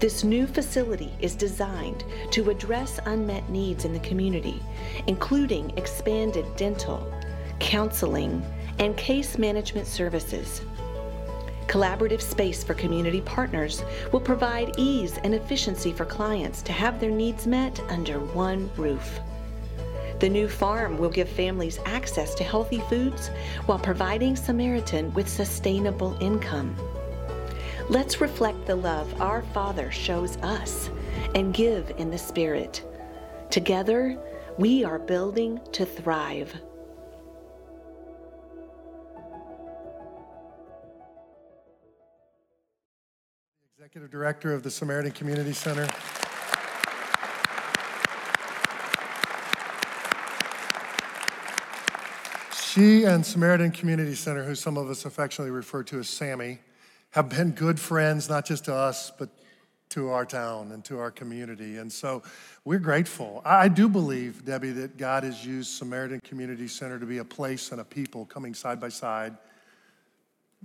This new facility is designed to address unmet needs in the community, including expanded dental, counseling, and case management services. Collaborative space for community partners will provide ease and efficiency for clients to have their needs met under one roof. The new farm will give families access to healthy foods while providing Samaritan with sustainable income. Let's reflect the love our Father shows us and give in the Spirit. Together, we are building to thrive. Executive Director of the Samaritan Community Center. She and Samaritan Community Center, who some of us affectionately refer to as Sammy, have been good friends, not just to us, but to our town and to our community. And so we're grateful. I do believe, Debbie, that God has used Samaritan Community Center to be a place and a people coming side by side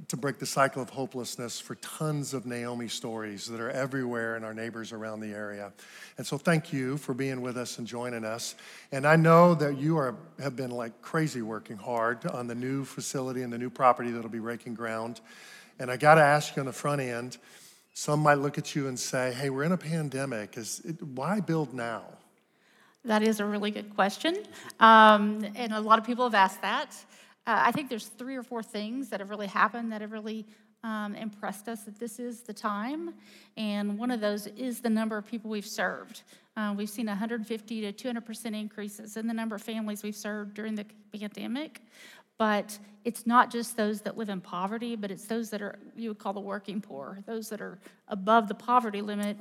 to break the cycle of hopelessness for tons of Naomi stories that are everywhere in our neighbors around the area. And so thank you for being with us and joining us. And I know that you are have been like crazy working hard on the new facility and the new property that'll be breaking ground. And I got to ask you on the front end, some might look at you and say, "Hey, we're in a pandemic. Is it, why build now?" That is a really good question. Um, and a lot of people have asked that. Uh, I think there's three or four things that have really happened that have really um, impressed us that this is the time. And one of those is the number of people we've served. Uh, we've seen 150 to 200% increases in the number of families we've served during the pandemic. But it's not just those that live in poverty, but it's those that are, you would call the working poor, those that are above the poverty limit,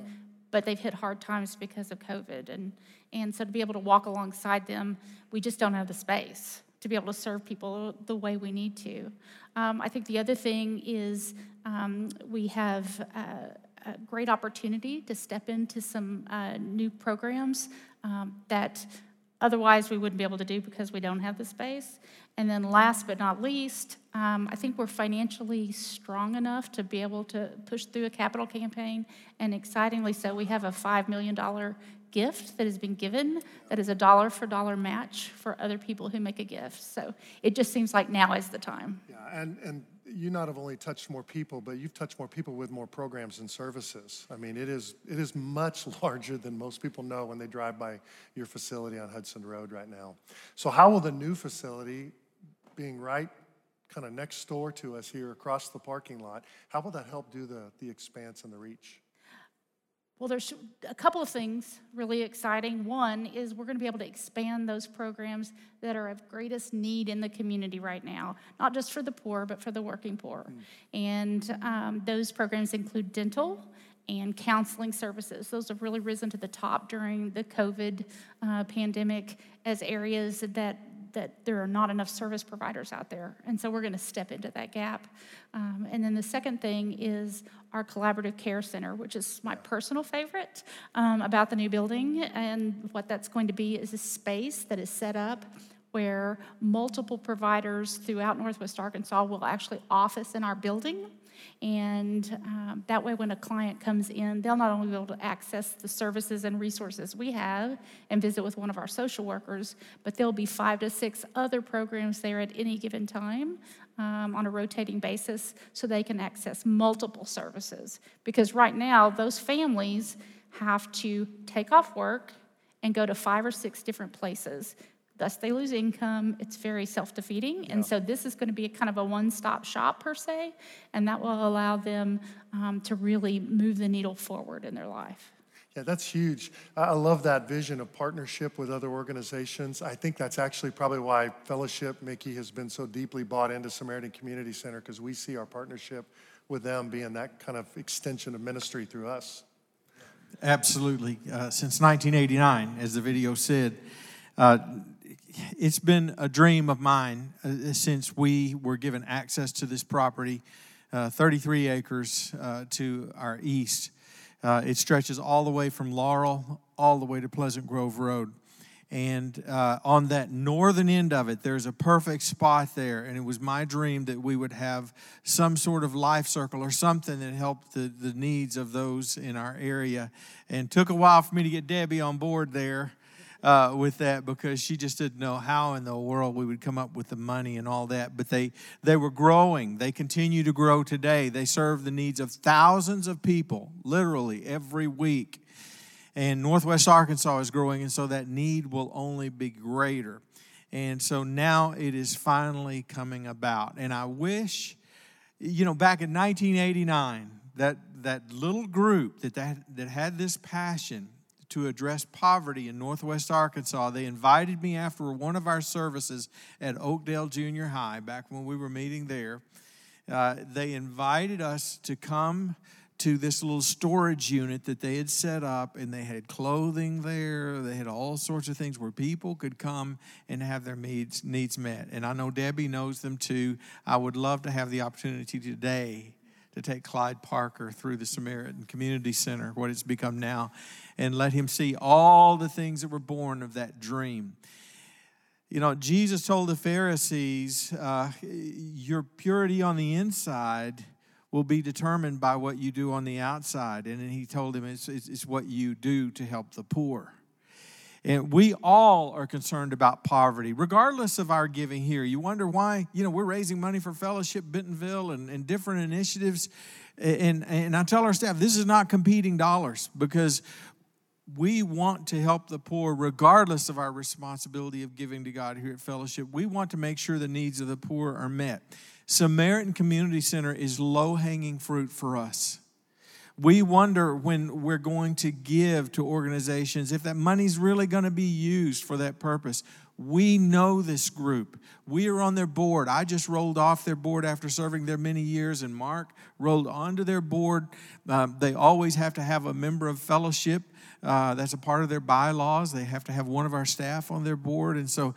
but they've hit hard times because of COVID. And, and so to be able to walk alongside them, we just don't have the space to be able to serve people the way we need to. Um, I think the other thing is um, we have uh, a great opportunity to step into some uh, new programs um, that otherwise we wouldn't be able to do because we don't have the space. And then last but not least, um, I think we're financially strong enough to be able to push through a capital campaign. And excitingly so, we have a $5 million gift that has been given that is a dollar for dollar match for other people who make a gift. So it just seems like now is the time. Yeah, and, and you not have only touched more people, but you've touched more people with more programs and services. I mean, it is, it is much larger than most people know when they drive by your facility on Hudson Road right now. So, how will the new facility, being right kind of next door to us here across the parking lot, how will that help do the, the expanse and the reach? Well, there's a couple of things really exciting. One is we're going to be able to expand those programs that are of greatest need in the community right now, not just for the poor, but for the working poor. And um, those programs include dental and counseling services. Those have really risen to the top during the COVID uh, pandemic as areas that that there are not enough service providers out there. And so we're going to step into that gap. Um, and then the second thing is our collaborative care center, which is my personal favorite um, about the new building. And what that's going to be is a space that is set up where multiple providers throughout Northwest Arkansas will actually office in our building. And um, that way, when a client comes in, they'll not only be able to access the services and resources we have and visit with one of our social workers, but there'll be five to six other programs there at any given time um, on a rotating basis so they can access multiple services. Because right now, those families have to take off work and go to five or six different places. Thus, they lose income. It's very self defeating. And so, this is going to be a kind of a one stop shop, per se, and that will allow them um, to really move the needle forward in their life. Yeah, that's huge. I I love that vision of partnership with other organizations. I think that's actually probably why Fellowship, Mickey, has been so deeply bought into Samaritan Community Center because we see our partnership with them being that kind of extension of ministry through us. Absolutely. Uh, since 1989, as the video said, uh, it's been a dream of mine uh, since we were given access to this property, uh, 33 acres uh, to our east. Uh, it stretches all the way from Laurel all the way to Pleasant Grove Road. And uh, on that northern end of it, there's a perfect spot there. And it was my dream that we would have some sort of life circle or something that helped the, the needs of those in our area. And took a while for me to get Debbie on board there uh, with that because she just didn't know how in the world we would come up with the money and all that. But they, they were growing. They continue to grow today. They serve the needs of thousands of people, literally every week. And Northwest Arkansas is growing, and so that need will only be greater. And so now it is finally coming about. And I wish, you know, back in 1989, that, that little group that, that, that had this passion to address poverty in Northwest Arkansas, they invited me after one of our services at Oakdale Junior High, back when we were meeting there. Uh, they invited us to come to this little storage unit that they had set up, and they had clothing there. They had all sorts of things where people could come and have their needs, needs met. And I know Debbie knows them too. I would love to have the opportunity today to take Clyde Parker through the Samaritan Community Center, what it's become now, and let him see all the things that were born of that dream. You know, Jesus told the Pharisees, uh, Your purity on the inside will be determined by what you do on the outside. And then he told him it's, it's, it's what you do to help the poor. And we all are concerned about poverty, regardless of our giving here. You wonder why, you know, we're raising money for Fellowship Bentonville and, and different initiatives. And, and I tell our staff, this is not competing dollars because we want to help the poor regardless of our responsibility of giving to God here at Fellowship. We want to make sure the needs of the poor are met. Samaritan Community Center is low hanging fruit for us. We wonder when we're going to give to organizations if that money's really going to be used for that purpose. We know this group. We are on their board. I just rolled off their board after serving there many years, and Mark rolled onto their board. Um, they always have to have a member of fellowship. Uh, that's a part of their bylaws. They have to have one of our staff on their board. And so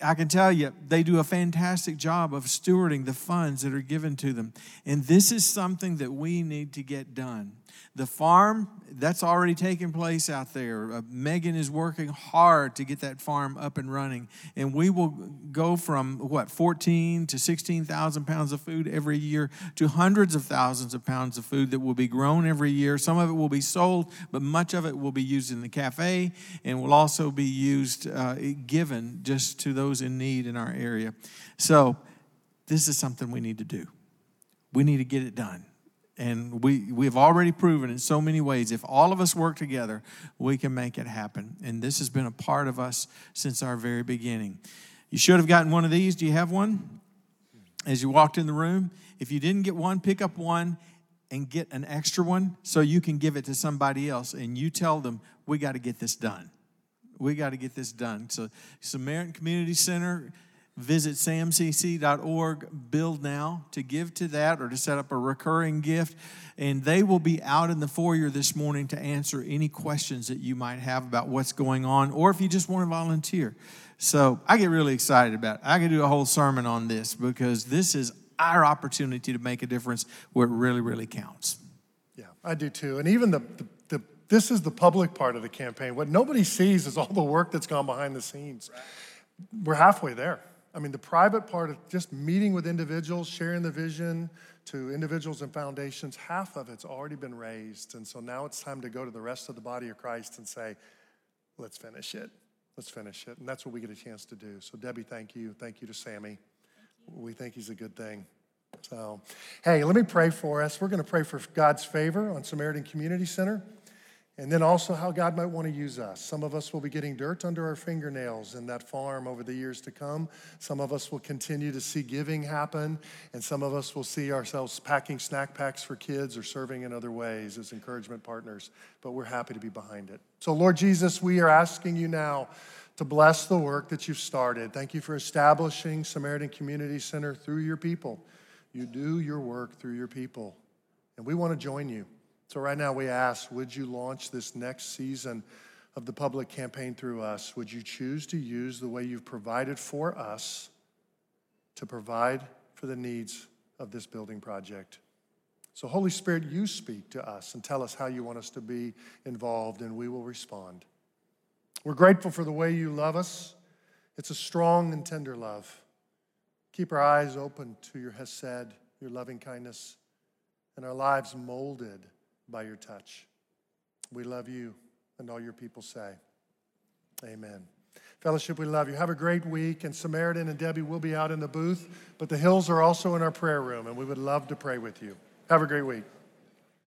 I can tell you, they do a fantastic job of stewarding the funds that are given to them. And this is something that we need to get done. The farm, that's already taking place out there. Uh, Megan is working hard to get that farm up and running. And we will go from what, 14 to 16,000 pounds of food every year to hundreds of thousands of pounds of food that will be grown every year. Some of it will be sold, but much of it will be used in the cafe and will also be used, uh, given just to those in need in our area. So, this is something we need to do. We need to get it done. And we, we have already proven in so many ways, if all of us work together, we can make it happen. And this has been a part of us since our very beginning. You should have gotten one of these. Do you have one? As you walked in the room, if you didn't get one, pick up one and get an extra one so you can give it to somebody else. And you tell them, we got to get this done. We got to get this done. So, Samaritan Community Center, visit samcc.org, build now to give to that or to set up a recurring gift. And they will be out in the foyer this morning to answer any questions that you might have about what's going on or if you just want to volunteer. So I get really excited about it. I could do a whole sermon on this because this is our opportunity to make a difference where it really, really counts. Yeah, I do too. And even the, the, the this is the public part of the campaign. What nobody sees is all the work that's gone behind the scenes. we're halfway there. I mean, the private part of just meeting with individuals, sharing the vision to individuals and foundations, half of it's already been raised. And so now it's time to go to the rest of the body of Christ and say, let's finish it. Let's finish it. And that's what we get a chance to do. So, Debbie, thank you. Thank you to Sammy. We think he's a good thing. So, hey, let me pray for us. We're going to pray for God's favor on Samaritan Community Center. And then also how God might want to use us. Some of us will be getting dirt under our fingernails in that farm over the years to come. Some of us will continue to see giving happen. And some of us will see ourselves packing snack packs for kids or serving in other ways as encouragement partners. But we're happy to be behind it. So, Lord Jesus, we are asking you now to bless the work that you've started. Thank you for establishing Samaritan Community Center through your people. You do your work through your people. And we want to join you. So, right now, we ask would you launch this next season of the public campaign through us? Would you choose to use the way you've provided for us to provide for the needs of this building project? So, Holy Spirit, you speak to us and tell us how you want us to be involved, and we will respond. We're grateful for the way you love us. It's a strong and tender love. Keep our eyes open to your Hesed, your loving kindness, and our lives molded by your touch. We love you, and all your people say, Amen. Fellowship, we love you. Have a great week. And Samaritan and Debbie will be out in the booth, but the hills are also in our prayer room, and we would love to pray with you. Have a great week.